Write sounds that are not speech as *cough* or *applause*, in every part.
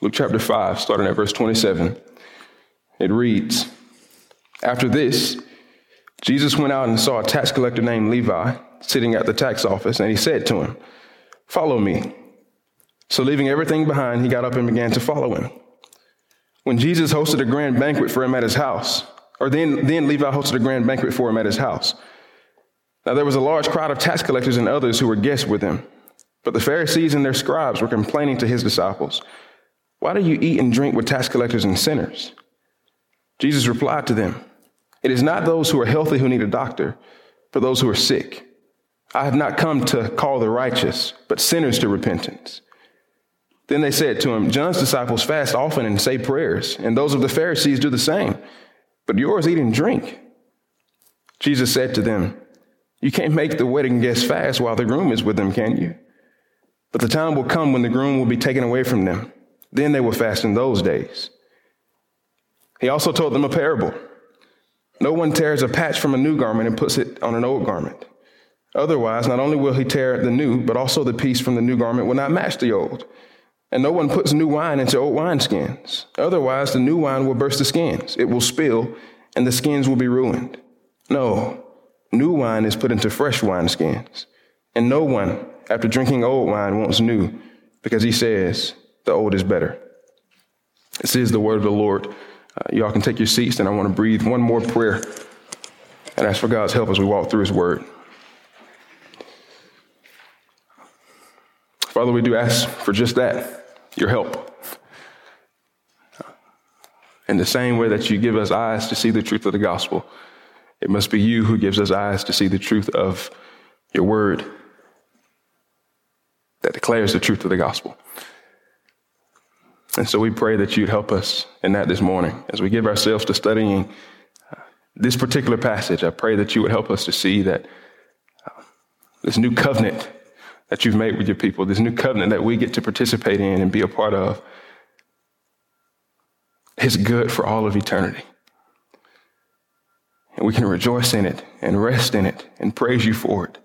Luke chapter 5, starting at verse 27. It reads After this, Jesus went out and saw a tax collector named Levi sitting at the tax office, and he said to him, Follow me. So, leaving everything behind, he got up and began to follow him. When Jesus hosted a grand banquet for him at his house, or then, then Levi hosted a grand banquet for him at his house. Now there was a large crowd of tax collectors and others who were guests with him. But the Pharisees and their scribes were complaining to his disciples, Why do you eat and drink with tax collectors and sinners? Jesus replied to them, It is not those who are healthy who need a doctor, but those who are sick. I have not come to call the righteous, but sinners to repentance. Then they said to him, John's disciples fast often and say prayers, and those of the Pharisees do the same, but yours eat and drink. Jesus said to them, You can't make the wedding guests fast while the groom is with them, can you? But the time will come when the groom will be taken away from them. Then they will fast in those days. He also told them a parable. No one tears a patch from a new garment and puts it on an old garment. Otherwise, not only will he tear the new, but also the piece from the new garment will not match the old. And no one puts new wine into old wineskins. Otherwise, the new wine will burst the skins. It will spill, and the skins will be ruined. No, new wine is put into fresh wineskins. And no one, after drinking old wine, wants new, because he says, the old is better. This is the word of the Lord. Uh, y'all can take your seats, and I want to breathe one more prayer and ask for God's help as we walk through his word. Father, we do ask for just that your help. In the same way that you give us eyes to see the truth of the gospel, it must be you who gives us eyes to see the truth of your word that declares the truth of the gospel. And so we pray that you'd help us in that this morning as we give ourselves to studying this particular passage. I pray that you would help us to see that uh, this new covenant that you've made with your people, this new covenant that we get to participate in and be a part of, is good for all of eternity. And we can rejoice in it and rest in it and praise you for it.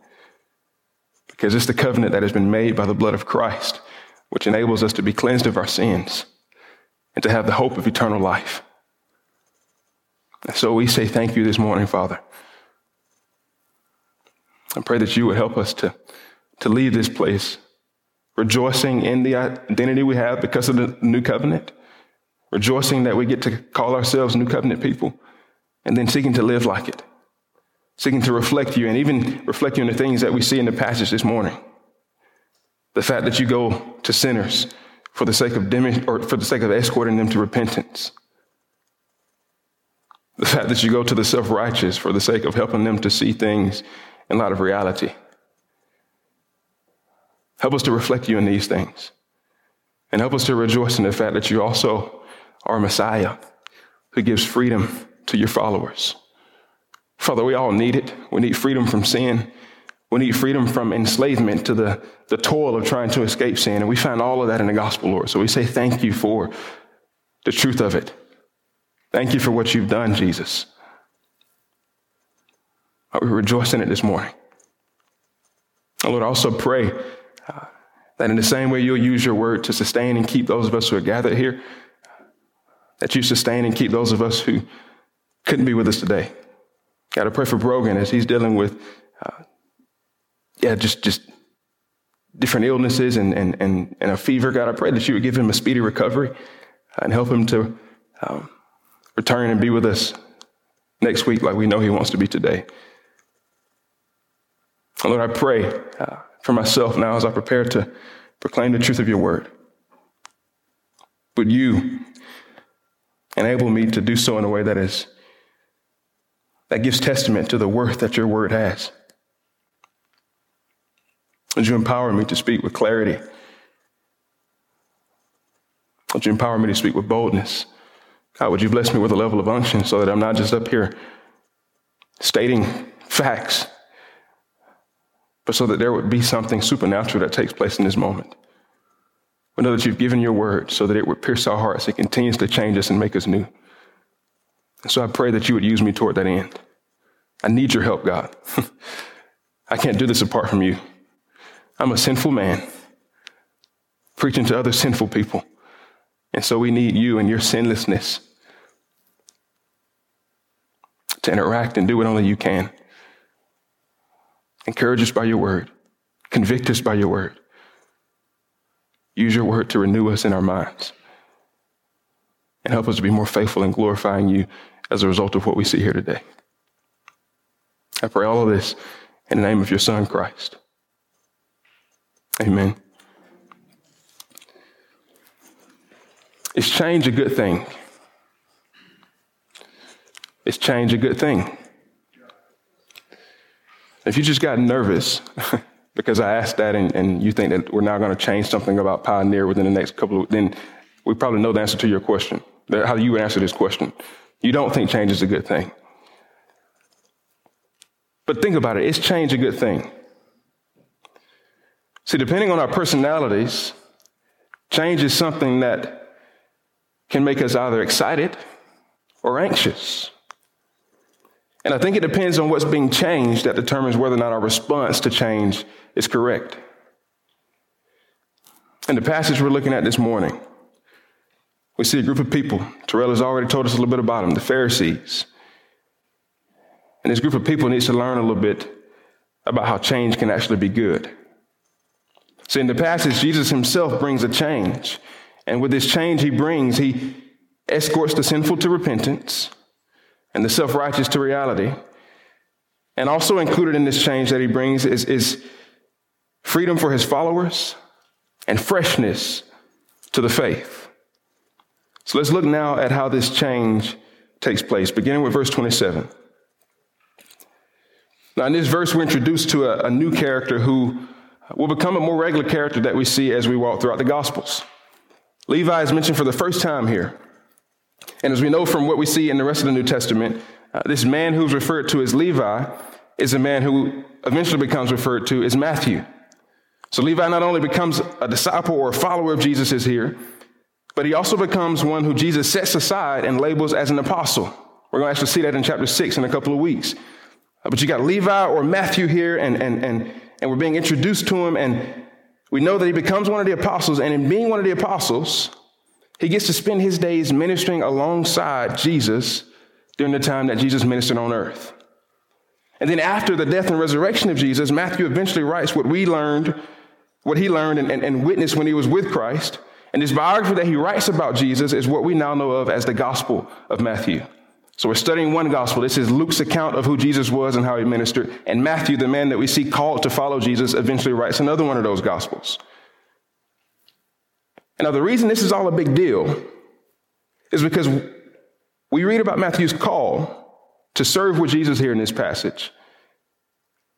Because it's the covenant that has been made by the blood of Christ, which enables us to be cleansed of our sins and to have the hope of eternal life. And so we say thank you this morning, Father. I pray that you would help us to to leave this place rejoicing in the identity we have because of the new covenant, rejoicing that we get to call ourselves new covenant people, and then seeking to live like it, seeking to reflect you, and even reflect you in the things that we see in the passage this morning. The fact that you go to sinners for the sake of dem- or for the sake of escorting them to repentance. The fact that you go to the self-righteous for the sake of helping them to see things in light of reality. Help us to reflect you in these things. And help us to rejoice in the fact that you also are Messiah who gives freedom to your followers. Father, we all need it. We need freedom from sin. We need freedom from enslavement to the, the toil of trying to escape sin. And we find all of that in the gospel, Lord. So we say thank you for the truth of it. Thank you for what you've done, Jesus. We rejoice in it this morning. Lord, I also pray that in the same way you'll use your word to sustain and keep those of us who are gathered here, that you sustain and keep those of us who couldn't be with us today. Got to pray for Brogan as he's dealing with, uh, yeah, just just different illnesses and, and, and, and a fever. God, I pray that you would give him a speedy recovery and help him to um, return and be with us next week like we know he wants to be today. Lord, I pray uh, for myself now as I prepare to proclaim the truth of your word. Would you enable me to do so in a way that is that gives testament to the worth that your word has? Would you empower me to speak with clarity? Would you empower me to speak with boldness? God, would you bless me with a level of unction so that I'm not just up here stating facts, but so that there would be something supernatural that takes place in this moment. We know that you've given your word so that it would pierce our hearts. It continues to change us and make us new. And so I pray that you would use me toward that end. I need your help, God. *laughs* I can't do this apart from you. I'm a sinful man preaching to other sinful people. And so we need you and your sinlessness to interact and do what only you can. Encourage us by your word, convict us by your word. Use your word to renew us in our minds and help us to be more faithful in glorifying you as a result of what we see here today. I pray all of this in the name of your Son, Christ. Amen. Is change a good thing? Is change a good thing? If you just got nervous *laughs* because I asked that and, and you think that we're now going to change something about Pioneer within the next couple of, then we probably know the answer to your question, how you would answer this question. You don't think change is a good thing. But think about it is change a good thing? See, depending on our personalities, change is something that can make us either excited or anxious. And I think it depends on what's being changed that determines whether or not our response to change is correct. In the passage we're looking at this morning, we see a group of people. Terrell has already told us a little bit about them, the Pharisees. And this group of people needs to learn a little bit about how change can actually be good. So in the passage, Jesus himself brings a change. And with this change he brings, he escorts the sinful to repentance and the self righteous to reality. And also included in this change that he brings is, is freedom for his followers and freshness to the faith. So let's look now at how this change takes place, beginning with verse 27. Now, in this verse, we're introduced to a, a new character who will become a more regular character that we see as we walk throughout the Gospels. Levi is mentioned for the first time here. And as we know from what we see in the rest of the New Testament, uh, this man who's referred to as Levi is a man who eventually becomes referred to as Matthew. So Levi not only becomes a disciple or a follower of Jesus is here, but he also becomes one who Jesus sets aside and labels as an apostle. We're going to actually see that in chapter 6 in a couple of weeks. Uh, but you got Levi or Matthew here, and, and, and, and we're being introduced to him, and we know that he becomes one of the apostles, and in being one of the apostles, he gets to spend his days ministering alongside Jesus during the time that Jesus ministered on earth. And then after the death and resurrection of Jesus, Matthew eventually writes what we learned, what he learned and, and, and witnessed when he was with Christ. And this biography that he writes about Jesus is what we now know of as the Gospel of Matthew. So we're studying one gospel. This is Luke's account of who Jesus was and how he ministered. And Matthew, the man that we see called to follow Jesus, eventually writes another one of those gospels. Now, the reason this is all a big deal is because we read about Matthew's call to serve with Jesus here in this passage.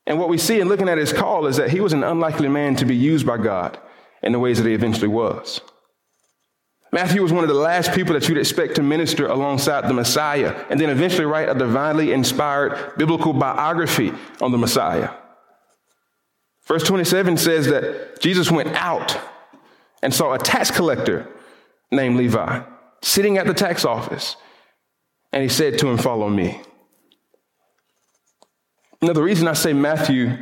And what we see in looking at his call is that he was an unlikely man to be used by God in the ways that he eventually was. Matthew was one of the last people that you'd expect to minister alongside the Messiah and then eventually write a divinely inspired biblical biography on the Messiah. Verse 27 says that Jesus went out and saw a tax collector named Levi sitting at the tax office. And he said to him, Follow me. Now, the reason I say Matthew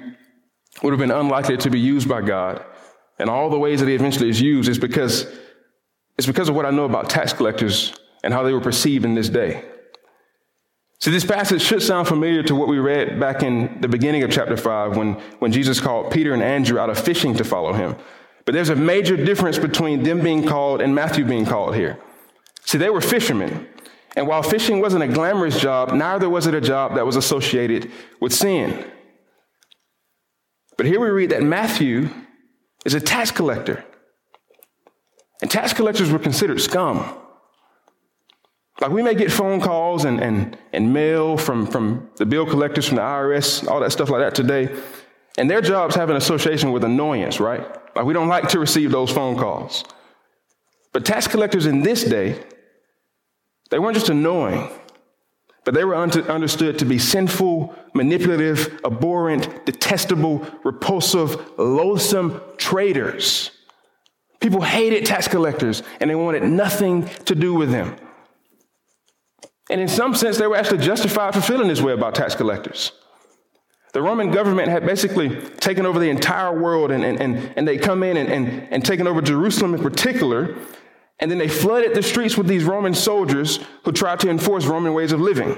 would have been unlikely to be used by God and all the ways that he eventually is used is because it's because of what I know about tax collectors and how they were perceived in this day. See, this passage should sound familiar to what we read back in the beginning of chapter 5 when, when Jesus called Peter and Andrew out of fishing to follow him. But there's a major difference between them being called and Matthew being called here. See, they were fishermen. And while fishing wasn't a glamorous job, neither was it a job that was associated with sin. But here we read that Matthew is a tax collector. And tax collectors were considered scum. Like we may get phone calls and, and, and mail from, from the bill collectors from the IRS, all that stuff like that today. And their jobs have an association with annoyance, right? Like we don't like to receive those phone calls. But tax collectors in this day, they weren't just annoying, but they were understood to be sinful, manipulative, abhorrent, detestable, repulsive, loathsome traitors. People hated tax collectors and they wanted nothing to do with them. And in some sense, they were actually justified for feeling this way about tax collectors. The Roman government had basically taken over the entire world, and, and, and, and they come in and, and, and taken over Jerusalem in particular. And then they flooded the streets with these Roman soldiers who tried to enforce Roman ways of living.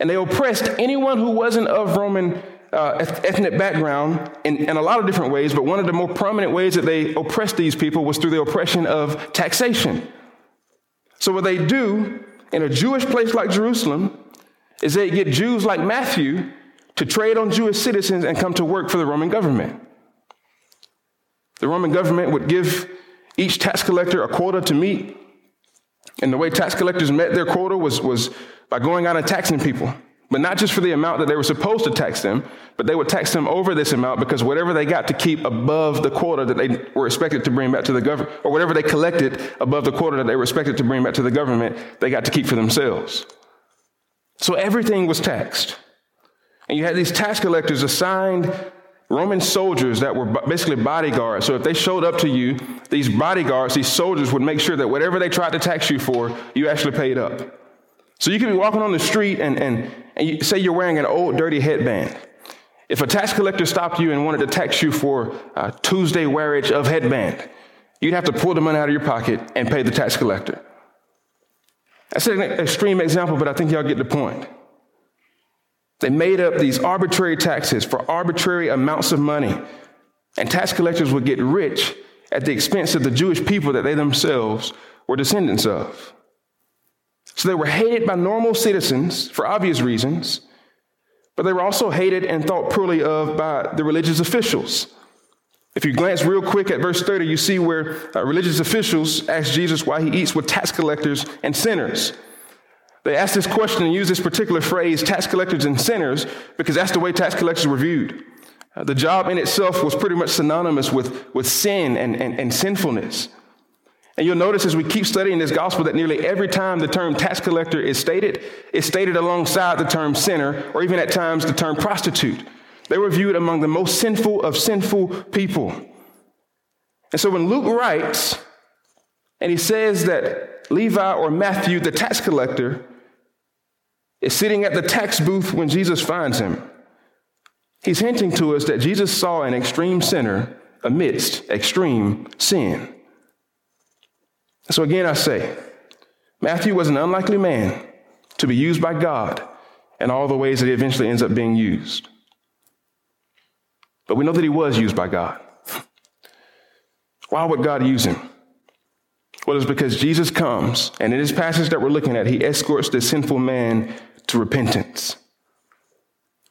And they oppressed anyone who wasn't of Roman uh, ethnic background in, in a lot of different ways, but one of the more prominent ways that they oppressed these people was through the oppression of taxation. So, what they do in a Jewish place like Jerusalem is they get Jews like Matthew to trade on Jewish citizens and come to work for the Roman government. The Roman government would give each tax collector a quota to meet. And the way tax collectors met their quota was, was by going out and taxing people. But not just for the amount that they were supposed to tax them, but they would tax them over this amount because whatever they got to keep above the quota that they were expected to bring back to the government, or whatever they collected above the quota that they were expected to bring back to the government, they got to keep for themselves. So everything was taxed. And you had these tax collectors assigned Roman soldiers that were basically bodyguards. So if they showed up to you, these bodyguards, these soldiers would make sure that whatever they tried to tax you for, you actually paid up. So you could be walking on the street and, and, and you, say you're wearing an old dirty headband. If a tax collector stopped you and wanted to tax you for a Tuesday wearage of headband, you'd have to pull the money out of your pocket and pay the tax collector. That's an extreme example, but I think y'all get the point. They made up these arbitrary taxes for arbitrary amounts of money, and tax collectors would get rich at the expense of the Jewish people that they themselves were descendants of. So they were hated by normal citizens for obvious reasons, but they were also hated and thought poorly of by the religious officials. If you glance real quick at verse 30, you see where uh, religious officials ask Jesus why he eats with tax collectors and sinners. They ask this question and use this particular phrase, tax collectors and sinners, because that's the way tax collectors were viewed. Uh, the job in itself was pretty much synonymous with, with sin and, and, and sinfulness. And you'll notice as we keep studying this gospel that nearly every time the term tax collector is stated, it's stated alongside the term sinner, or even at times the term prostitute. They were viewed among the most sinful of sinful people. And so when Luke writes, and he says that Levi or Matthew, the tax collector, is sitting at the tax booth when Jesus finds him, he's hinting to us that Jesus saw an extreme sinner amidst extreme sin. So again, I say, Matthew was an unlikely man to be used by God in all the ways that he eventually ends up being used. But we know that he was used by God. Why would God use him? Well, it's because Jesus comes, and in this passage that we're looking at, he escorts this sinful man to repentance.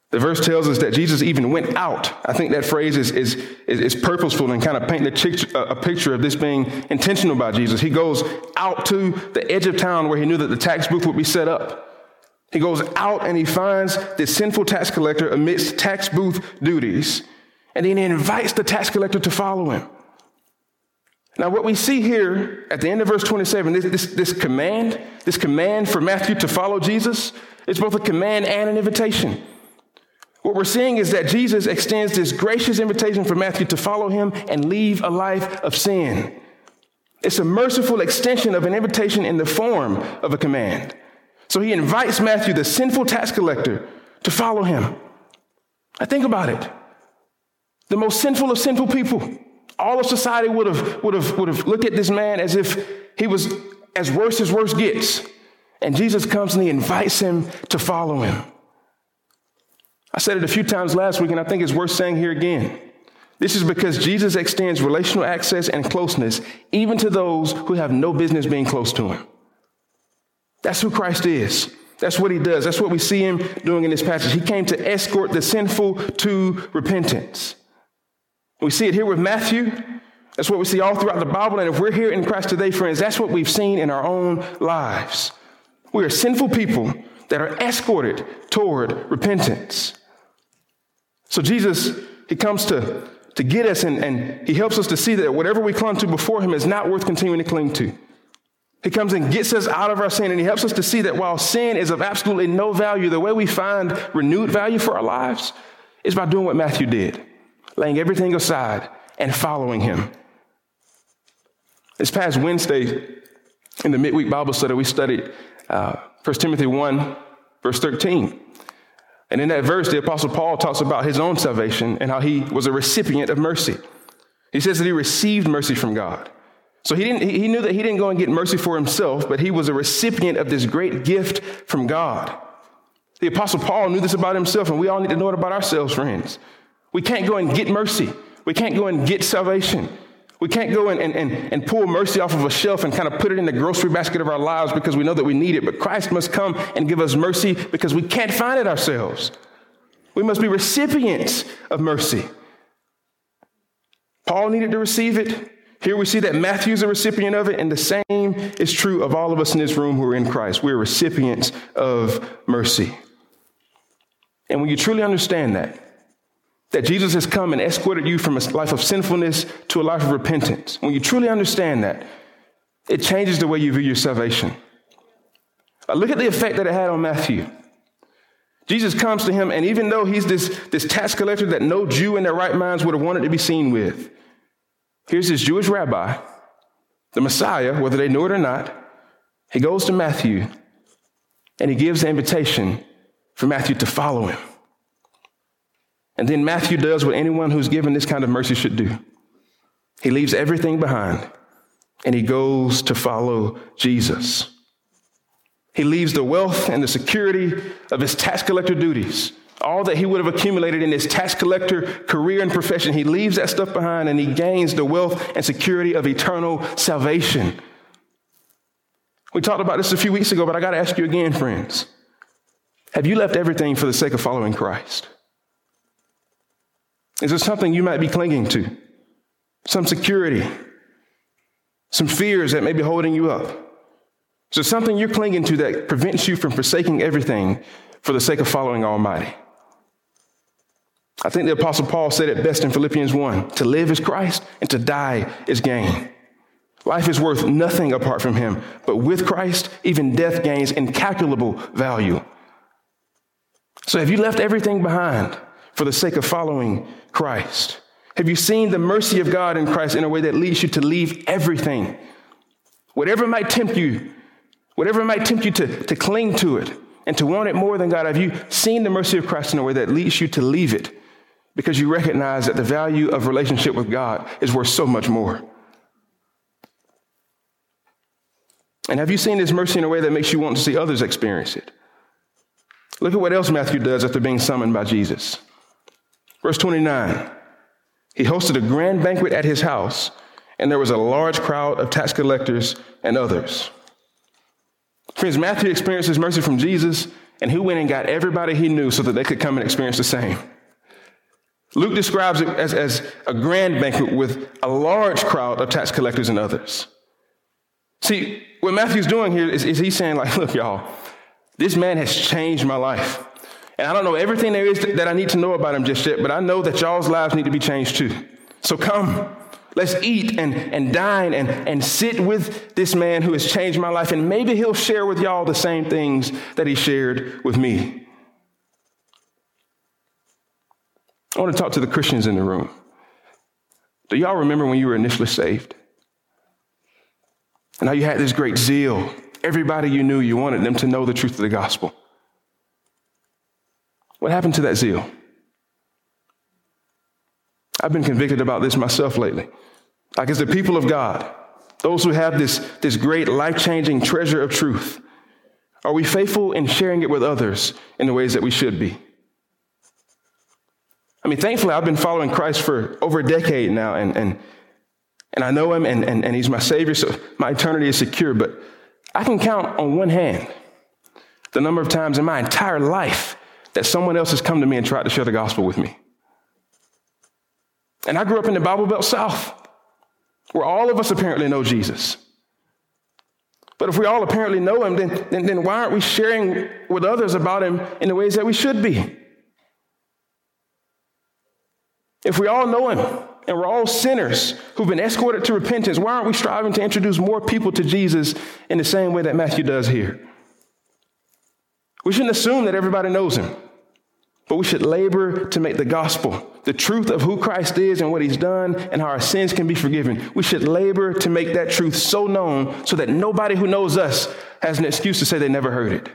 The verse tells us that Jesus even went out. I think that phrase is, is, is, purposeful and kind of painting a, uh, a picture of this being intentional by Jesus. He goes out to the edge of town where he knew that the tax booth would be set up. He goes out and he finds this sinful tax collector amidst tax booth duties, and then he invites the tax collector to follow him. Now, what we see here at the end of verse 27, this, this, this command, this command for Matthew to follow Jesus, is both a command and an invitation. What we're seeing is that Jesus extends this gracious invitation for Matthew to follow him and leave a life of sin. It's a merciful extension of an invitation in the form of a command. So he invites Matthew, the sinful tax collector, to follow him. I think about it. The most sinful of sinful people. All of society would have, would have, would have looked at this man as if he was as worse as worse gets. And Jesus comes and he invites him to follow him. I said it a few times last week, and I think it's worth saying here again. This is because Jesus extends relational access and closeness even to those who have no business being close to him. That's who Christ is. That's what he does. That's what we see him doing in this passage. He came to escort the sinful to repentance. We see it here with Matthew. That's what we see all throughout the Bible. And if we're here in Christ today, friends, that's what we've seen in our own lives. We are sinful people that are escorted toward repentance. So Jesus, he comes to, to get us and, and he helps us to see that whatever we clung to before him is not worth continuing to cling to. He comes and gets us out of our sin and he helps us to see that while sin is of absolutely no value, the way we find renewed value for our lives is by doing what Matthew did, laying everything aside and following him. This past Wednesday in the midweek Bible study, we studied uh, 1 Timothy 1, verse 13. And in that verse, the Apostle Paul talks about his own salvation and how he was a recipient of mercy. He says that he received mercy from God. So he, didn't, he knew that he didn't go and get mercy for himself, but he was a recipient of this great gift from God. The Apostle Paul knew this about himself, and we all need to know it about ourselves, friends. We can't go and get mercy. We can't go and get salvation. We can't go and, and, and, pull mercy off of a shelf and kind of put it in the grocery basket of our lives because we know that we need it. But Christ must come and give us mercy because we can't find it ourselves. We must be recipients of mercy. Paul needed to receive it. Here we see that Matthew's a recipient of it, and the same is true of all of us in this room who are in Christ. We're recipients of mercy. And when you truly understand that, that Jesus has come and escorted you from a life of sinfulness to a life of repentance, when you truly understand that, it changes the way you view your salvation. Uh, look at the effect that it had on Matthew. Jesus comes to him, and even though he's this, this tax collector that no Jew in their right minds would have wanted to be seen with, here's this Jewish rabbi, the Messiah, whether they knew it or not. He goes to Matthew and he gives the invitation for Matthew to follow him. And then Matthew does what anyone who's given this kind of mercy should do he leaves everything behind and he goes to follow Jesus. He leaves the wealth and the security of his tax collector duties, all that he would have accumulated in his tax collector career and profession. He leaves that stuff behind and he gains the wealth and security of eternal salvation. We talked about this a few weeks ago, but I got to ask you again, friends. Have you left everything for the sake of following Christ? Is there something you might be clinging to? Some security, some fears that may be holding you up? Is So something you're clinging to that prevents you from forsaking everything for the sake of following Almighty. I think the Apostle Paul said it best in Philippians 1 to live is Christ and to die is gain. Life is worth nothing apart from Him, but with Christ, even death gains incalculable value. So have you left everything behind for the sake of following Christ? Have you seen the mercy of God in Christ in a way that leads you to leave everything? Whatever might tempt you Whatever might tempt you to, to cling to it and to want it more than God, have you seen the mercy of Christ in a way that leads you to leave it because you recognize that the value of relationship with God is worth so much more? And have you seen His mercy in a way that makes you want to see others experience it? Look at what else Matthew does after being summoned by Jesus. Verse 29 He hosted a grand banquet at his house, and there was a large crowd of tax collectors and others. Friends, Matthew experienced his mercy from Jesus, and he went and got everybody he knew so that they could come and experience the same. Luke describes it as, as a grand banquet with a large crowd of tax collectors and others. See, what Matthew's doing here is, is he's saying, like, *laughs* look, y'all, this man has changed my life. And I don't know everything there is that I need to know about him just yet, but I know that y'all's lives need to be changed too. So come. Let's eat and, and dine and, and sit with this man who has changed my life, and maybe he'll share with y'all the same things that he shared with me. I want to talk to the Christians in the room. Do y'all remember when you were initially saved? And how you had this great zeal. Everybody you knew, you wanted them to know the truth of the gospel. What happened to that zeal? I've been convicted about this myself lately. Like as the people of God, those who have this, this great life changing treasure of truth, are we faithful in sharing it with others in the ways that we should be? I mean, thankfully, I've been following Christ for over a decade now, and, and, and I know him, and, and, and he's my Savior, so my eternity is secure. But I can count on one hand the number of times in my entire life that someone else has come to me and tried to share the gospel with me. And I grew up in the Bible Belt South, where all of us apparently know Jesus. But if we all apparently know him, then, then, then why aren't we sharing with others about him in the ways that we should be? If we all know him and we're all sinners who've been escorted to repentance, why aren't we striving to introduce more people to Jesus in the same way that Matthew does here? We shouldn't assume that everybody knows him. But we should labor to make the gospel, the truth of who Christ is and what he's done and how our sins can be forgiven. We should labor to make that truth so known so that nobody who knows us has an excuse to say they never heard it.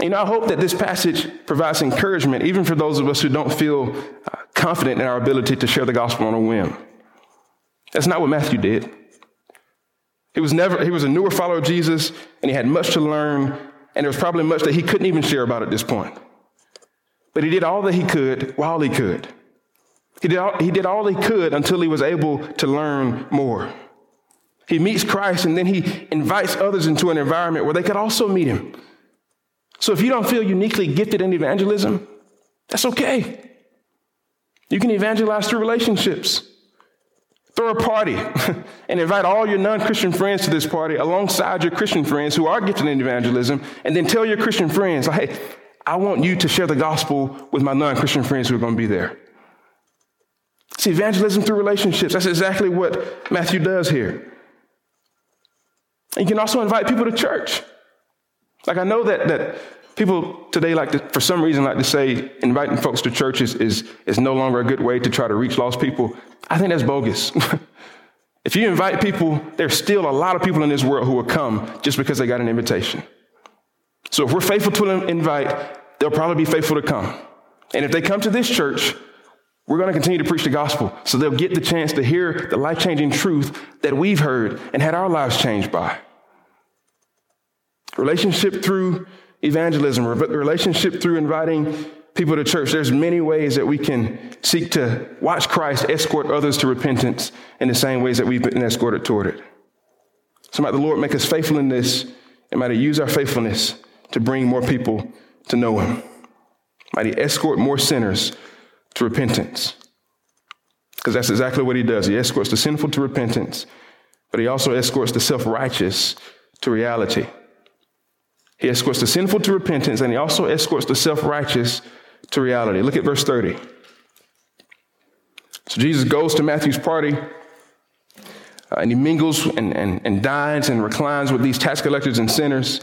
You know, I hope that this passage provides encouragement, even for those of us who don't feel uh, confident in our ability to share the gospel on a whim. That's not what Matthew did. He was never, he was a newer follower of Jesus, and he had much to learn, and there was probably much that he couldn't even share about at this point. But he did all that he could while he could. He did all, he did all he could until he was able to learn more. He meets Christ and then he invites others into an environment where they could also meet him. So if you don't feel uniquely gifted in evangelism, that's okay. You can evangelize through relationships. Throw a party *laughs* and invite all your non Christian friends to this party alongside your Christian friends who are gifted in evangelism, and then tell your Christian friends, like, hey, I want you to share the gospel with my non Christian friends who are going to be there. See, evangelism through relationships. That's exactly what Matthew does here. And you can also invite people to church. Like I know that, that people today like to, for some reason, like to say inviting folks to churches is, is no longer a good way to try to reach lost people. I think that's bogus. *laughs* if you invite people, there's still a lot of people in this world who will come just because they got an invitation. So if we're faithful to invite, they'll probably be faithful to come. And if they come to this church, we're going to continue to preach the gospel so they'll get the chance to hear the life changing truth that we've heard and had our lives changed by. Relationship through evangelism, relationship through inviting people to church. There's many ways that we can seek to watch Christ escort others to repentance in the same ways that we've been escorted toward it. So might the Lord make us faithful in this and might he use our faithfulness to bring more people to know him. Might he escort more sinners to repentance. Because that's exactly what he does. He escorts the sinful to repentance, but he also escorts the self righteous to reality. He escorts the sinful to repentance, and he also escorts the self righteous to reality. Look at verse 30. So Jesus goes to Matthew's party, uh, and he mingles and, and, and dines and reclines with these tax collectors and sinners.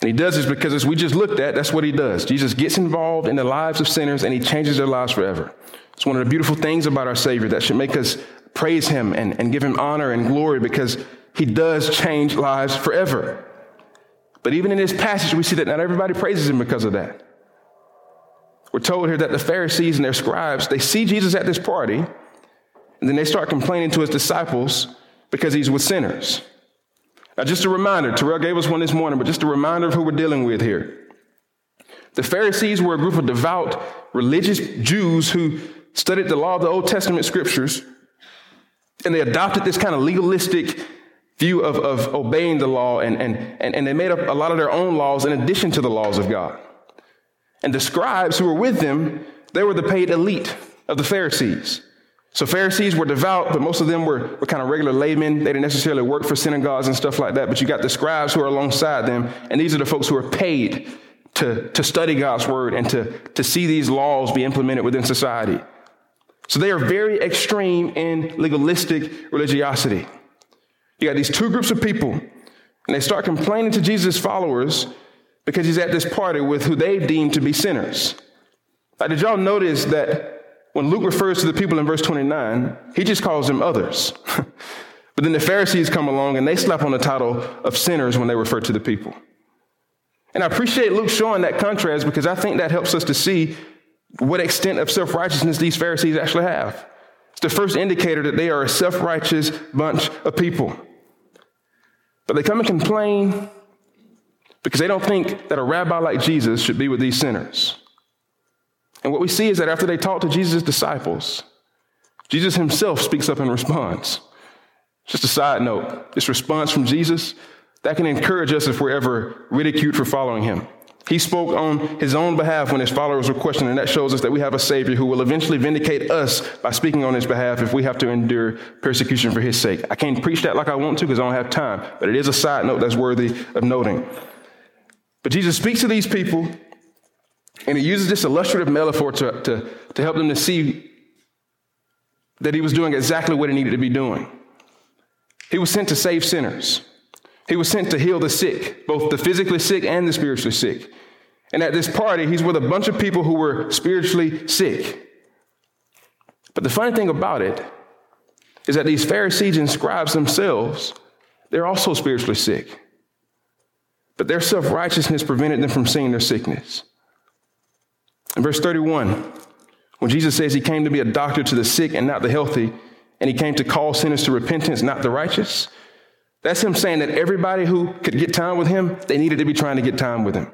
And he does this because, as we just looked at, that's what he does. Jesus gets involved in the lives of sinners and he changes their lives forever. It's one of the beautiful things about our Savior that should make us praise him and, and give him honor and glory because he does change lives forever. But even in this passage, we see that not everybody praises him because of that. We're told here that the Pharisees and their scribes, they see Jesus at this party, and then they start complaining to his disciples because he's with sinners. Now, just a reminder, Terrell gave us one this morning, but just a reminder of who we're dealing with here. The Pharisees were a group of devout, religious Jews who studied the law of the Old Testament scriptures, and they adopted this kind of legalistic view of, of obeying the law, and, and, and, and they made up a lot of their own laws in addition to the laws of God. And the scribes who were with them, they were the paid elite of the Pharisees. So Pharisees were devout, but most of them were, were kind of regular laymen. They didn't necessarily work for synagogues and stuff like that. But you got the scribes who are alongside them, and these are the folks who are paid to, to study God's word and to, to see these laws be implemented within society. So they are very extreme in legalistic religiosity. You got these two groups of people, and they start complaining to Jesus' followers because he's at this party with who they deem to be sinners. Now, did y'all notice that when Luke refers to the people in verse 29, he just calls them others. *laughs* but then the Pharisees come along and they slap on the title of sinners when they refer to the people. And I appreciate Luke showing that contrast because I think that helps us to see what extent of self righteousness these Pharisees actually have. It's the first indicator that they are a self righteous bunch of people. But they come and complain because they don't think that a rabbi like Jesus should be with these sinners. And what we see is that after they talk to Jesus' disciples, Jesus himself speaks up and responds. Just a side note this response from Jesus, that can encourage us if we're ever ridiculed for following him. He spoke on his own behalf when his followers were questioned, and that shows us that we have a Savior who will eventually vindicate us by speaking on his behalf if we have to endure persecution for his sake. I can't preach that like I want to because I don't have time, but it is a side note that's worthy of noting. But Jesus speaks to these people and he uses this illustrative metaphor to, to, to help them to see that he was doing exactly what he needed to be doing. He was sent to save sinners. He was sent to heal the sick, both the physically sick and the spiritually sick. And at this party, he's with a bunch of people who were spiritually sick. But the funny thing about it is that these Pharisees and scribes themselves, they're also spiritually sick. But their self righteousness prevented them from seeing their sickness. In verse 31, when Jesus says he came to be a doctor to the sick and not the healthy, and he came to call sinners to repentance, not the righteous. That's him saying that everybody who could get time with him, they needed to be trying to get time with him.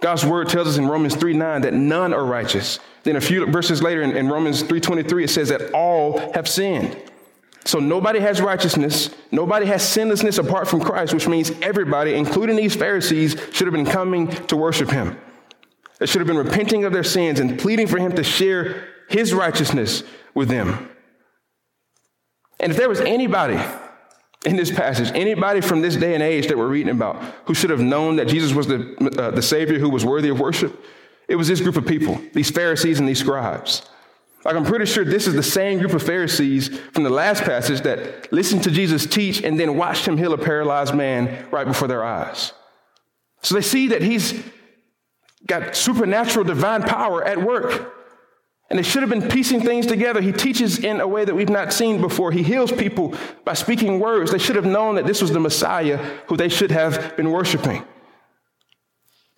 God's word tells us in Romans 3 9 that none are righteous. Then a few verses later in, in Romans 3.23, it says that all have sinned. So nobody has righteousness, nobody has sinlessness apart from Christ, which means everybody, including these Pharisees, should have been coming to worship him. They should have been repenting of their sins and pleading for him to share his righteousness with them. And if there was anybody in this passage, anybody from this day and age that we're reading about who should have known that Jesus was the, uh, the Savior who was worthy of worship, it was this group of people, these Pharisees and these scribes. Like, I'm pretty sure this is the same group of Pharisees from the last passage that listened to Jesus teach and then watched him heal a paralyzed man right before their eyes. So they see that he's got supernatural divine power at work. And they should have been piecing things together. He teaches in a way that we've not seen before. He heals people by speaking words. They should have known that this was the Messiah who they should have been worshiping.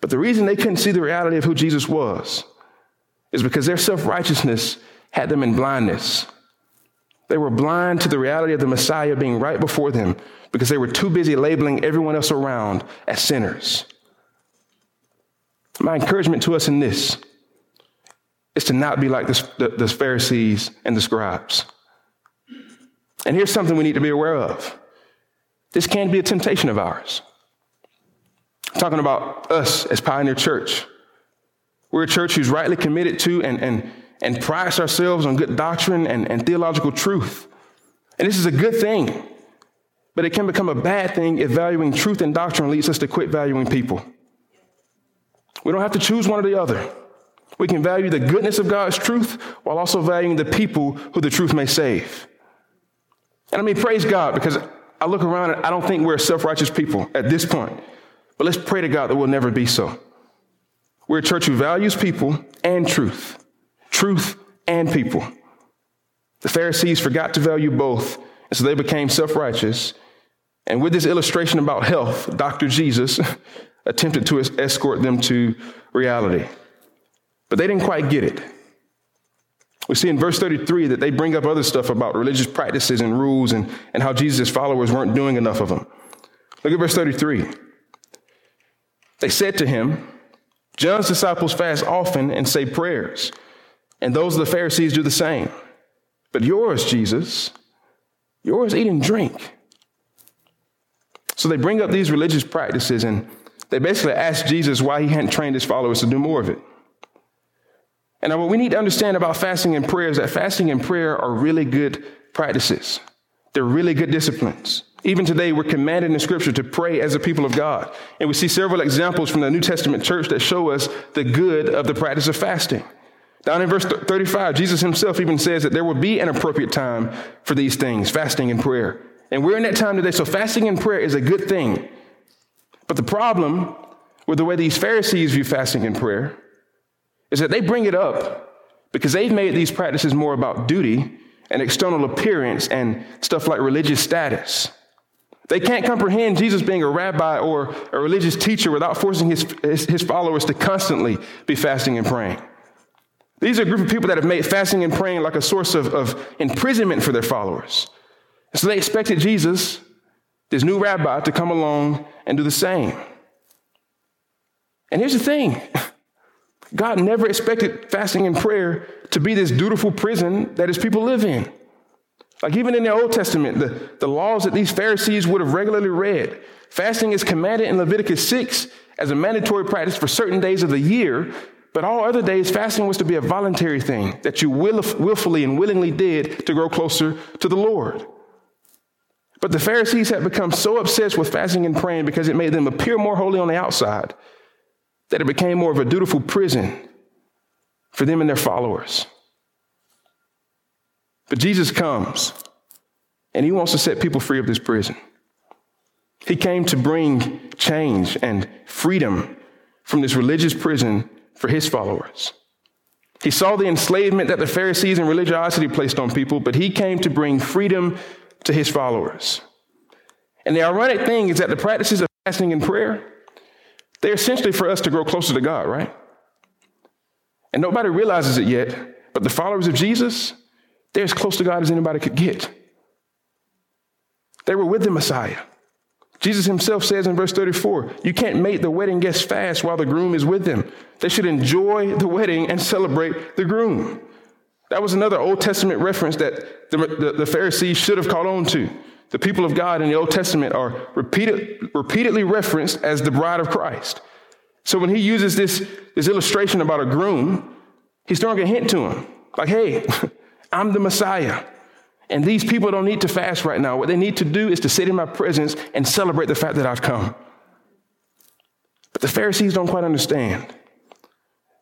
But the reason they couldn't see the reality of who Jesus was is because their self righteousness had them in blindness. They were blind to the reality of the Messiah being right before them because they were too busy labeling everyone else around as sinners. My encouragement to us in this is to not be like the, the, Pharisees and the scribes. And here's something we need to be aware of this can be a temptation of ours. I'm talking about us as Pioneer Church. We're a church who's rightly committed to and, and, and prides ourselves on good doctrine and, and theological truth. And this is a good thing, but it can become a bad thing if valuing truth and doctrine leads us to quit valuing people. We don't have to choose one or the other. We can value the goodness of God's truth while also valuing the people who the truth may save. And I mean, praise God, because I look around and I don't think we're self righteous people at this point. But let's pray to God that we'll never be so. We're a church who values people and truth, truth and people. The Pharisees forgot to value both, and so they became self righteous. And with this illustration about health, Dr. Jesus *laughs* attempted to escort them to reality. But they didn't quite get it. We see in verse 33 that they bring up other stuff about religious practices and rules and, and how Jesus' followers weren't doing enough of them. Look at verse 33. They said to him, John's disciples fast often and say prayers, and those of the Pharisees do the same. But yours, Jesus, yours eat and drink. So they bring up these religious practices and they basically ask Jesus why he hadn't trained his followers to do more of it. And what we need to understand about fasting and prayer is that fasting and prayer are really good practices. They're really good disciplines. Even today, we're commanded in Scripture to pray as a people of God. And we see several examples from the New Testament church that show us the good of the practice of fasting. Down in verse 35, Jesus himself even says that there will be an appropriate time for these things, fasting and prayer. And we're in that time today, so fasting and prayer is a good thing. But the problem with the way these Pharisees view fasting and prayer is that they bring it up because they've made these practices more about duty and external appearance and stuff like religious status. They can't comprehend Jesus being a rabbi or a religious teacher without forcing his, his, his, followers to constantly be fasting and praying. These are a group of people that have made fasting and praying like a source of, of imprisonment for their followers. so they expected Jesus, this new rabbi, to come along and do the same. And here's the thing *laughs* God never expected fasting and prayer to be this dutiful prison that his people live in. Like even in the Old Testament, the, the laws that these Pharisees would have regularly read, fasting is commanded in Leviticus 6 as a mandatory practice for certain days of the year, but all other days, fasting was to be a voluntary thing that you will, willfully and willingly did to grow closer to the Lord. But the Pharisees had become so obsessed with fasting and praying because it made them appear more holy on the outside that it became more of a dutiful prison for them and their followers. But Jesus comes and he wants to set people free of this prison. He came to bring change and freedom from this religious prison for his followers. He saw the enslavement that the Pharisees and religiosity placed on people, but he came to bring freedom to his followers. And the ironic thing is that the practices of fasting and prayer they're essentially for us to grow closer to God, right? And nobody realizes it yet, but the followers of Jesus, they're as close to God as anybody could get. They were with the Messiah. Jesus himself says in verse 34, you can't make the wedding guests fast while the groom is with them. They should enjoy the wedding and celebrate the groom. That was another Old Testament reference that the, the, the Pharisees should have caught on to. The people of God in the Old Testament are repeated, repeatedly referenced as the bride of Christ. So when he uses this, this illustration about a groom, he's throwing a hint to him. Like, hey, *laughs* I'm the Messiah. And these people don't need to fast right now. What they need to do is to sit in my presence and celebrate the fact that I've come. But the Pharisees don't quite understand.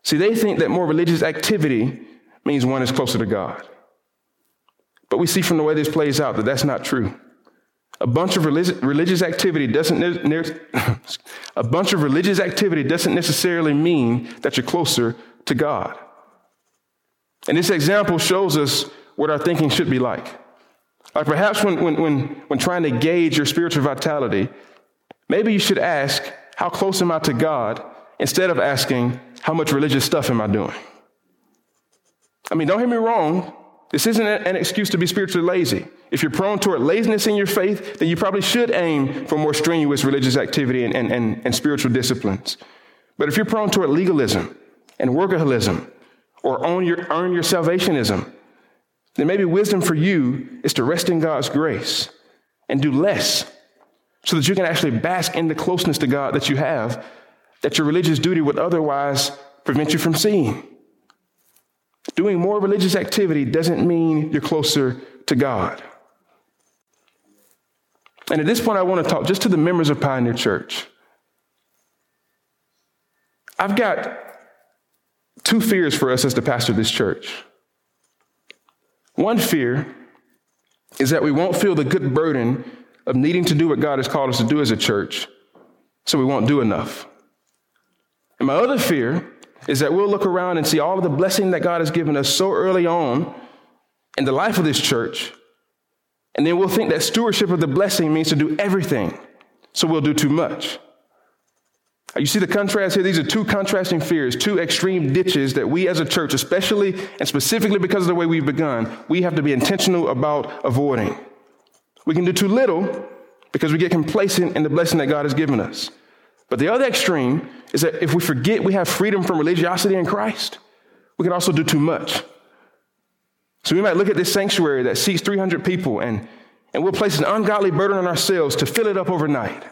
See, they think that more religious activity means one is closer to God. But we see from the way this plays out that that's not true. A bunch of religious, religious activity doesn't *laughs* a bunch of religious activity doesn't necessarily mean that you're closer to God. And this example shows us what our thinking should be like. Like perhaps when, when, when, when trying to gauge your spiritual vitality, maybe you should ask, How close am I to God? instead of asking, How much religious stuff am I doing? I mean, don't hear me wrong. This isn't an excuse to be spiritually lazy. If you're prone toward laziness in your faith, then you probably should aim for more strenuous religious activity and, and, and, and spiritual disciplines. But if you're prone toward legalism and workaholism or own your, earn your salvationism, then maybe wisdom for you is to rest in God's grace and do less so that you can actually bask in the closeness to God that you have that your religious duty would otherwise prevent you from seeing. Doing more religious activity doesn't mean you're closer to God. And at this point, I want to talk just to the members of Pioneer Church. I've got two fears for us as the pastor of this church. One fear is that we won't feel the good burden of needing to do what God has called us to do as a church, so we won't do enough. And my other fear is that we'll look around and see all of the blessing that God has given us so early on in the life of this church, and then we'll think that stewardship of the blessing means to do everything, so we'll do too much. Uh, you see the contrast here? These are two contrasting fears, two extreme ditches that we as a church, especially and specifically because of the way we've begun, we have to be intentional about avoiding. We can do too little because we get complacent in the blessing that God has given us. But the other extreme is that if we forget we have freedom from religiosity in Christ, we can also do too much. So we might look at this sanctuary that seats 300 people and, and we'll place an ungodly burden on ourselves to fill it up overnight.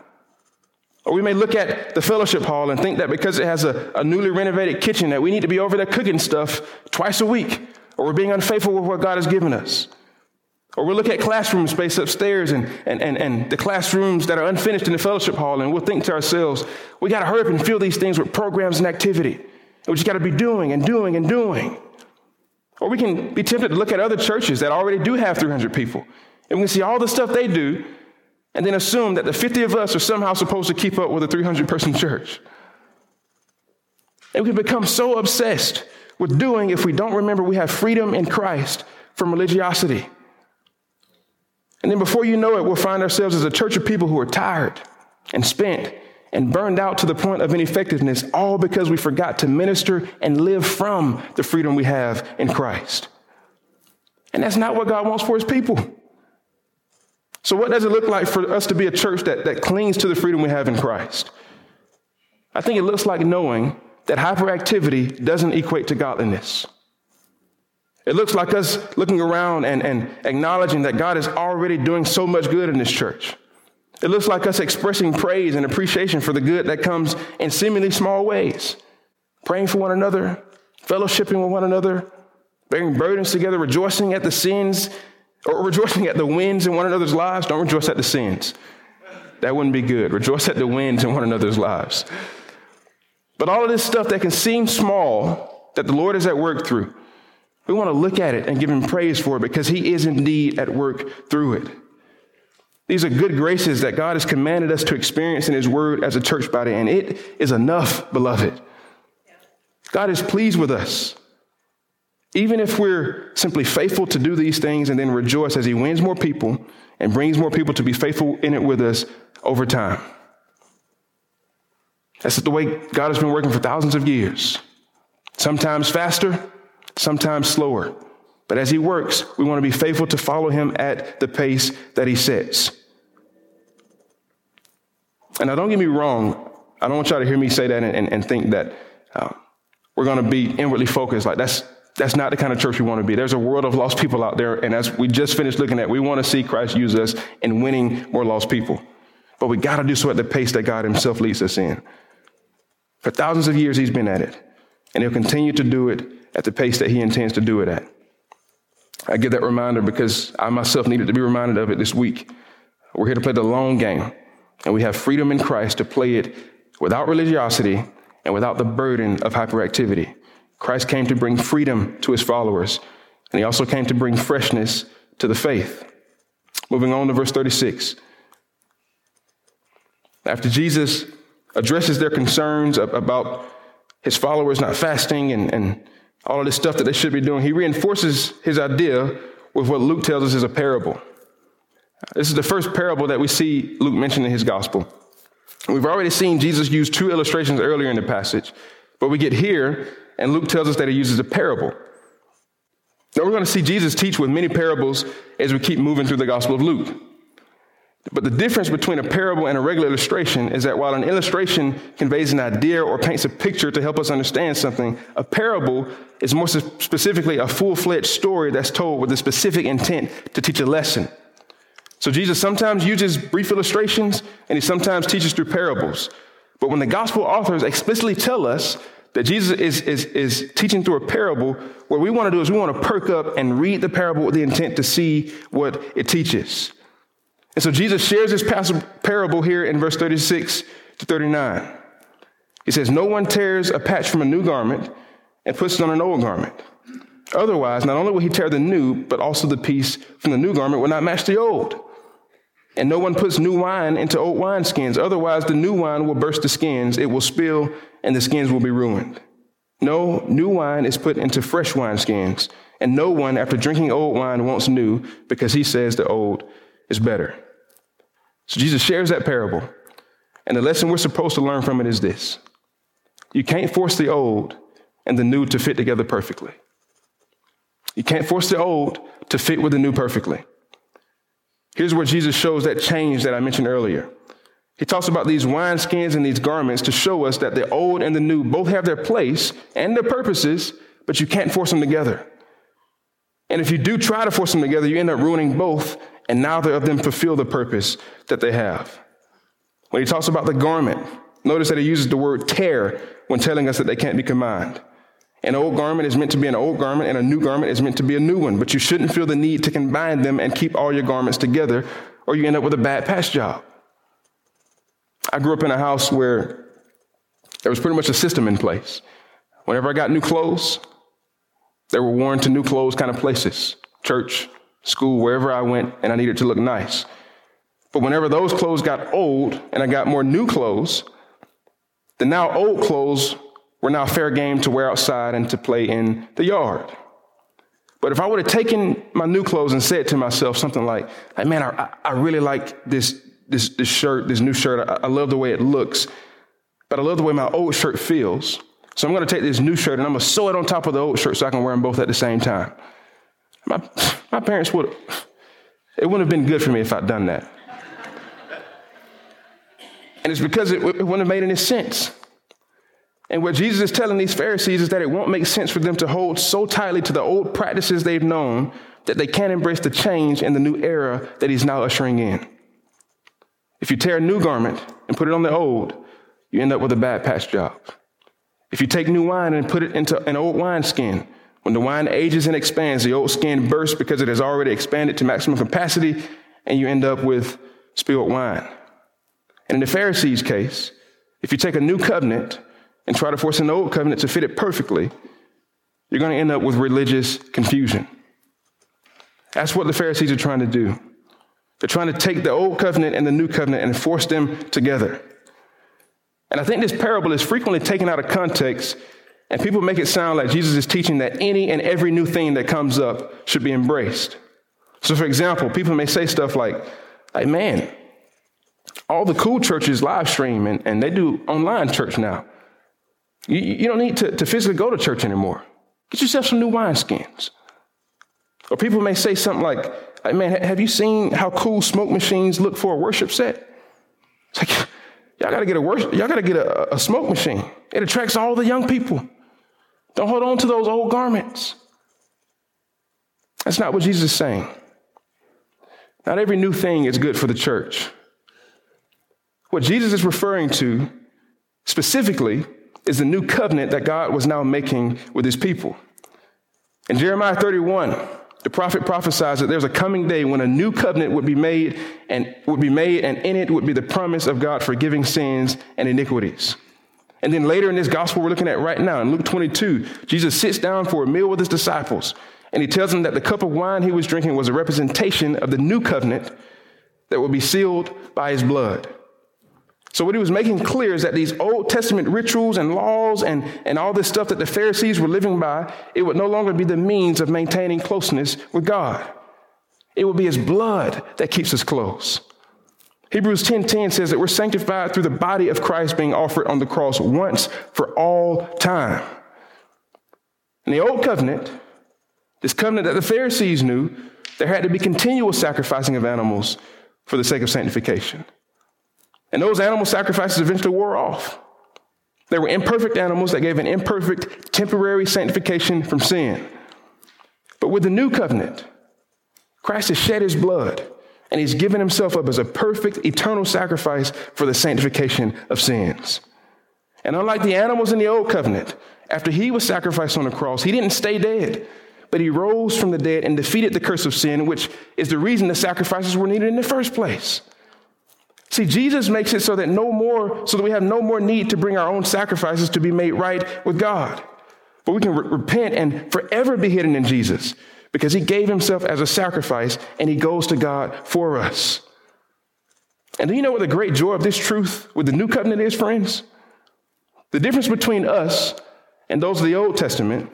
Or we may look at the fellowship hall and think that because it has a, a newly renovated kitchen that we need to be over there cooking stuff twice a week, or we're being unfaithful with what God has given us. Or we'll look at classroom space upstairs and, and, and, and the classrooms that are unfinished in the fellowship hall, and we'll think to ourselves, we got to hurry up and fill these things with programs and activity. We just got to be doing and doing and doing. Or we can be tempted to look at other churches that already do have 300 people, and we can see all the stuff they do, and then assume that the 50 of us are somehow supposed to keep up with a 300 person church. And we can become so obsessed with doing if we don't remember we have freedom in Christ from religiosity. And then before you know it, we'll find ourselves as a church of people who are tired and spent and burned out to the point of ineffectiveness, all because we forgot to minister and live from the freedom we have in Christ. And that's not what God wants for his people. So, what does it look like for us to be a church that, that clings to the freedom we have in Christ? I think it looks like knowing that hyperactivity doesn't equate to godliness. It looks like us looking around and, and acknowledging that God is already doing so much good in this church. It looks like us expressing praise and appreciation for the good that comes in seemingly small ways. Praying for one another, fellowshipping with one another, bearing burdens together, rejoicing at the sins or rejoicing at the wins in one another's lives. Don't rejoice at the sins. That wouldn't be good. Rejoice at the wins in one another's lives. But all of this stuff that can seem small that the Lord is at work through, we want to look at it and give him praise for it because he is indeed at work through it. These are good graces that God has commanded us to experience in his word as a church body, and it is enough, beloved. God is pleased with us. Even if we're simply faithful to do these things and then rejoice as he wins more people and brings more people to be faithful in it with us over time. That's the way God has been working for thousands of years. Sometimes faster, sometimes slower. But as he works, we want to be faithful to follow him at the pace that he sets. And now, don't get me wrong. I don't want y'all to hear me say that and, and, and think that uh, we're going to be inwardly focused. Like that's that's not the kind of church we want to be. There's a world of lost people out there, and as we just finished looking at, we want to see Christ use us in winning more lost people. But we got to do so at the pace that God Himself leads us in. For thousands of years, He's been at it, and He'll continue to do it at the pace that He intends to do it at. I give that reminder because I myself needed to be reminded of it this week. We're here to play the long game, and we have freedom in Christ to play it without religiosity and without the burden of hyperactivity. Christ came to bring freedom to his followers, and he also came to bring freshness to the faith. Moving on to verse 36. After Jesus addresses their concerns about his followers not fasting and, and all of this stuff that they should be doing, he reinforces his idea with what Luke tells us is a parable. This is the first parable that we see Luke mention in his gospel. We've already seen Jesus use two illustrations earlier in the passage, but we get here, and Luke tells us that he uses a parable. Now we're going to see Jesus teach with many parables as we keep moving through the Gospel of Luke. But the difference between a parable and a regular illustration is that while an illustration conveys an idea or paints a picture to help us understand something, a parable is more specifically a full fledged story that's told with a specific intent to teach a lesson. So Jesus sometimes uses brief illustrations and he sometimes teaches through parables. But when the gospel authors explicitly tell us that Jesus is, is, is teaching through a parable, what we want to do is we want to perk up and read the parable with the intent to see what it teaches. And so Jesus shares this parable here in verse 36 to 39. He says, No one tears a patch from a new garment and puts it on an old garment. Otherwise, not only will he tear the new, but also the piece from the new garment will not match the old. And no one puts new wine into old wineskins. Otherwise, the new wine will burst the skins, it will spill, and the skins will be ruined. No, new wine is put into fresh wineskins. And no one, after drinking old wine, wants new because he says the old is better. So Jesus shares that parable. And the lesson we're supposed to learn from it is this you can't force the old and the new to fit together perfectly. You can't force the old to fit with the new perfectly. Here's where Jesus shows that change that I mentioned earlier. He talks about these wineskins and these garments to show us that the old and the new both have their place and their purposes, but you can't force them together. And if you do try to force them together, you end up ruining both, and neither of them fulfill the purpose that they have. When he talks about the garment, notice that he uses the word tear when telling us that they can't be combined. An old garment is meant to be an old garment, and a new garment is meant to be a new one. But you shouldn't feel the need to combine them and keep all your garments together, or you end up with a bad patch job. I grew up in a house where there was pretty much a system in place. Whenever I got new clothes, they were worn to new clothes kind of places church, school, wherever I went, and I needed to look nice. But whenever those clothes got old and I got more new clothes, the now old clothes were now fair game to wear outside and to play in the yard. But if I would have taken my new clothes and said to myself something like, hey, man, I, I really like this, this, this shirt, this new shirt. I, I love the way it looks, but I love the way my old shirt feels. So I'm going to take this new shirt and I'm going to sew it on top of the old shirt so I can wear them both at the same time. My, my parents would, it wouldn't have been good for me if I'd done that. And it's because it, it wouldn't have made any sense. And what Jesus is telling these Pharisees is that it won't make sense for them to hold so tightly to the old practices they've known that they can't embrace the change in the new era that he's now ushering in. If you tear a new garment and put it on the old, you end up with a bad patch job. If you take new wine and put it into an old wineskin, when the wine ages and expands, the old skin bursts because it has already expanded to maximum capacity, and you end up with spilled wine. And in the Pharisees' case, if you take a new covenant and try to force an old covenant to fit it perfectly, you're going to end up with religious confusion. That's what the Pharisees are trying to do. They're trying to take the old covenant and the new covenant and force them together. And I think this parable is frequently taken out of context, and people make it sound like Jesus is teaching that any and every new thing that comes up should be embraced. So, for example, people may say stuff like, like man, all the cool churches live stream and, and they do online church now. You, you don't need to, to physically go to church anymore. Get yourself some new wineskins. Or people may say something like, like, man, have you seen how cool smoke machines look for a worship set? It's like, *laughs* y'all got to get a worship, y'all got to get a, a smoke machine. It attracts all the young people. Don't hold on to those old garments. That's not what Jesus is saying. Not every new thing is good for the church. What Jesus is referring to specifically is the new covenant that God was now making with his people. In Jeremiah 31, the prophet prophesies that there's a coming day when a new covenant would be made and would be made, and in it would be the promise of God forgiving sins and iniquities. And then later in this gospel we're looking at right now, in Luke 22, Jesus sits down for a meal with his disciples, and he tells them that the cup of wine he was drinking was a representation of the new covenant that would be sealed by his blood. So, what he was making clear is that these Old Testament rituals and laws and, and all this stuff that the Pharisees were living by, it would no longer be the means of maintaining closeness with God. It would be his blood that keeps us close. Hebrews 10:10 10, 10 says that we're sanctified through the body of Christ being offered on the cross once for all time. In the old covenant, this covenant that the Pharisees knew, there had to be continual sacrificing of animals for the sake of sanctification. And those animal sacrifices eventually wore off. They were imperfect animals that gave an imperfect temporary sanctification from sin. But with the new covenant, Christ has shed his blood and he's given himself up as a perfect eternal sacrifice for the sanctification of sins. And unlike the animals in the old covenant, after he was sacrificed on the cross, he didn't stay dead, but he rose from the dead and defeated the curse of sin, which is the reason the sacrifices were needed in the first place. See, Jesus makes it so that no more, so that we have no more need to bring our own sacrifices to be made right with God. But we can re- repent and forever be hidden in Jesus because he gave himself as a sacrifice and he goes to God for us. And do you know what the great joy of this truth with the new covenant is, friends? The difference between us and those of the Old Testament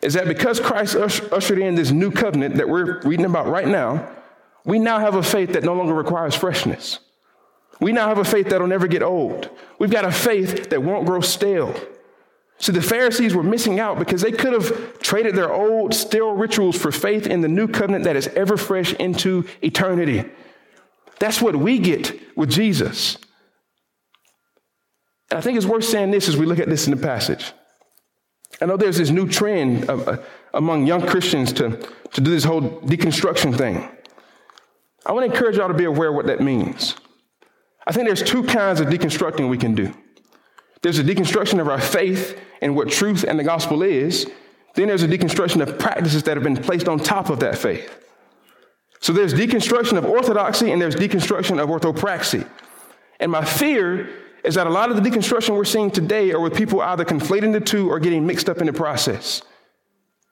is that because Christ ushered in this new covenant that we're reading about right now, we now have a faith that no longer requires freshness. We now have a faith that'll never get old. We've got a faith that won't grow stale. See, the Pharisees were missing out because they could have traded their old, stale rituals for faith in the new covenant that is ever fresh into eternity. That's what we get with Jesus. And I think it's worth saying this as we look at this in the passage. I know there's this new trend of, uh, among young Christians to, to do this whole deconstruction thing. I want to encourage y'all to be aware what that means. I think there's two kinds of deconstructing we can do. There's a deconstruction of our faith and what truth and the gospel is. Then there's a deconstruction of practices that have been placed on top of that faith. So there's deconstruction of orthodoxy and there's deconstruction of orthopraxy. And my fear is that a lot of the deconstruction we're seeing today are with people either conflating the two or getting mixed up in the process.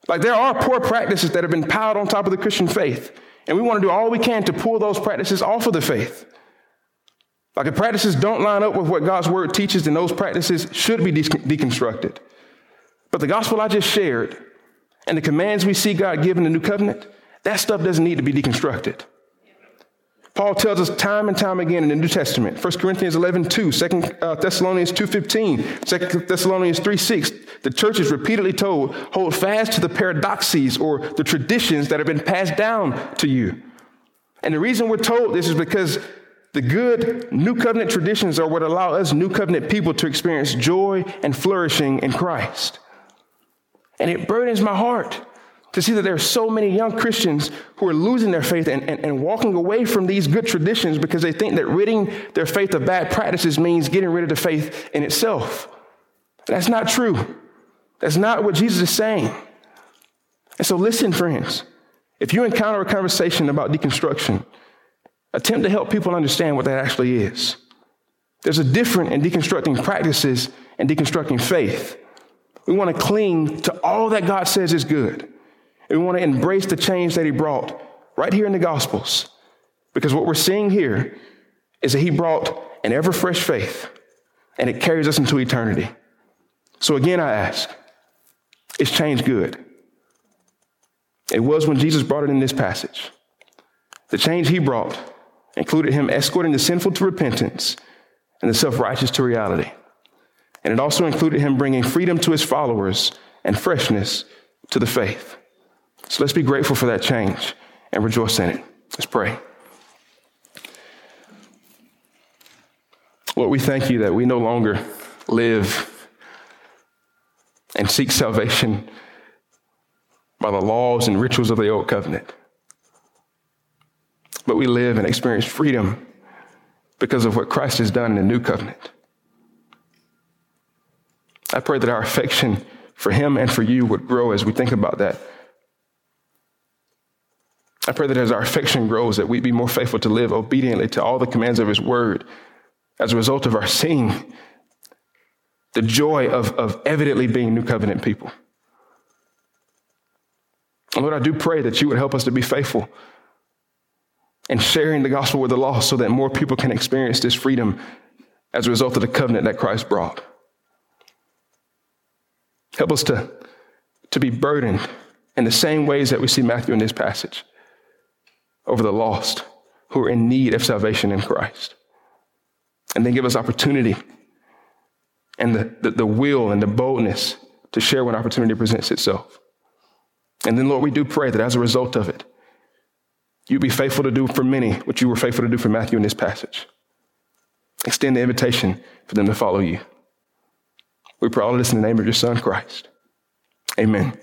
Like there are poor practices that have been piled on top of the Christian faith, and we want to do all we can to pull those practices off of the faith. Like if practices don't line up with what God's word teaches, then those practices should be de- deconstructed. But the gospel I just shared and the commands we see God give in the new covenant, that stuff doesn't need to be deconstructed. Paul tells us time and time again in the New Testament, 1 Corinthians 11, 2, 2 uh, Thessalonians 2, 15, 2 Thessalonians 3, 6, the church is repeatedly told, hold fast to the paradosis or the traditions that have been passed down to you. And the reason we're told this is because the good new covenant traditions are what allow us new covenant people to experience joy and flourishing in Christ. And it burdens my heart to see that there are so many young Christians who are losing their faith and, and, and, walking away from these good traditions because they think that ridding their faith of bad practices means getting rid of the faith in itself. That's not true. That's not what Jesus is saying. And so, listen, friends, if you encounter a conversation about deconstruction, attempt to help people understand what that actually is. There's a difference in deconstructing practices and deconstructing faith. We want to cling to all that God says is good. And we want to embrace the change that He brought right here in the Gospels. Because what we're seeing here is that He brought an ever fresh faith and it carries us into eternity. So again, I ask, is change good? It was when Jesus brought it in this passage. The change He brought included him escorting the sinful to repentance and the self righteous to reality. And it also included him bringing freedom to his followers and freshness to the faith. So let's be grateful for that change and rejoice in it. Let's pray. Lord, we thank you that we no longer live and seek salvation by the laws and rituals of the old covenant. But we live and experience freedom because of what Christ has done in the new covenant. I pray that our affection for him and for you would grow as we think about that. I pray that as our affection grows, that we'd be more faithful to live obediently to all the commands of his word as a result of our seeing the joy of, of evidently being new covenant people. Lord, I do pray that you would help us to be faithful in sharing the gospel with the lost so that more people can experience this freedom as a result of the covenant that Christ brought. Help us to, to be burdened in the same ways that we see Matthew in this passage over the lost who are in need of salvation in Christ. And then give us opportunity and the, the, the will and the boldness to share when opportunity presents itself. And then, Lord, we do pray that as a result of it, you will be faithful to do for many what you were faithful to do for Matthew in this passage. Extend the invitation for them to follow you. We pray all of this in the name of your Son, Christ. Amen.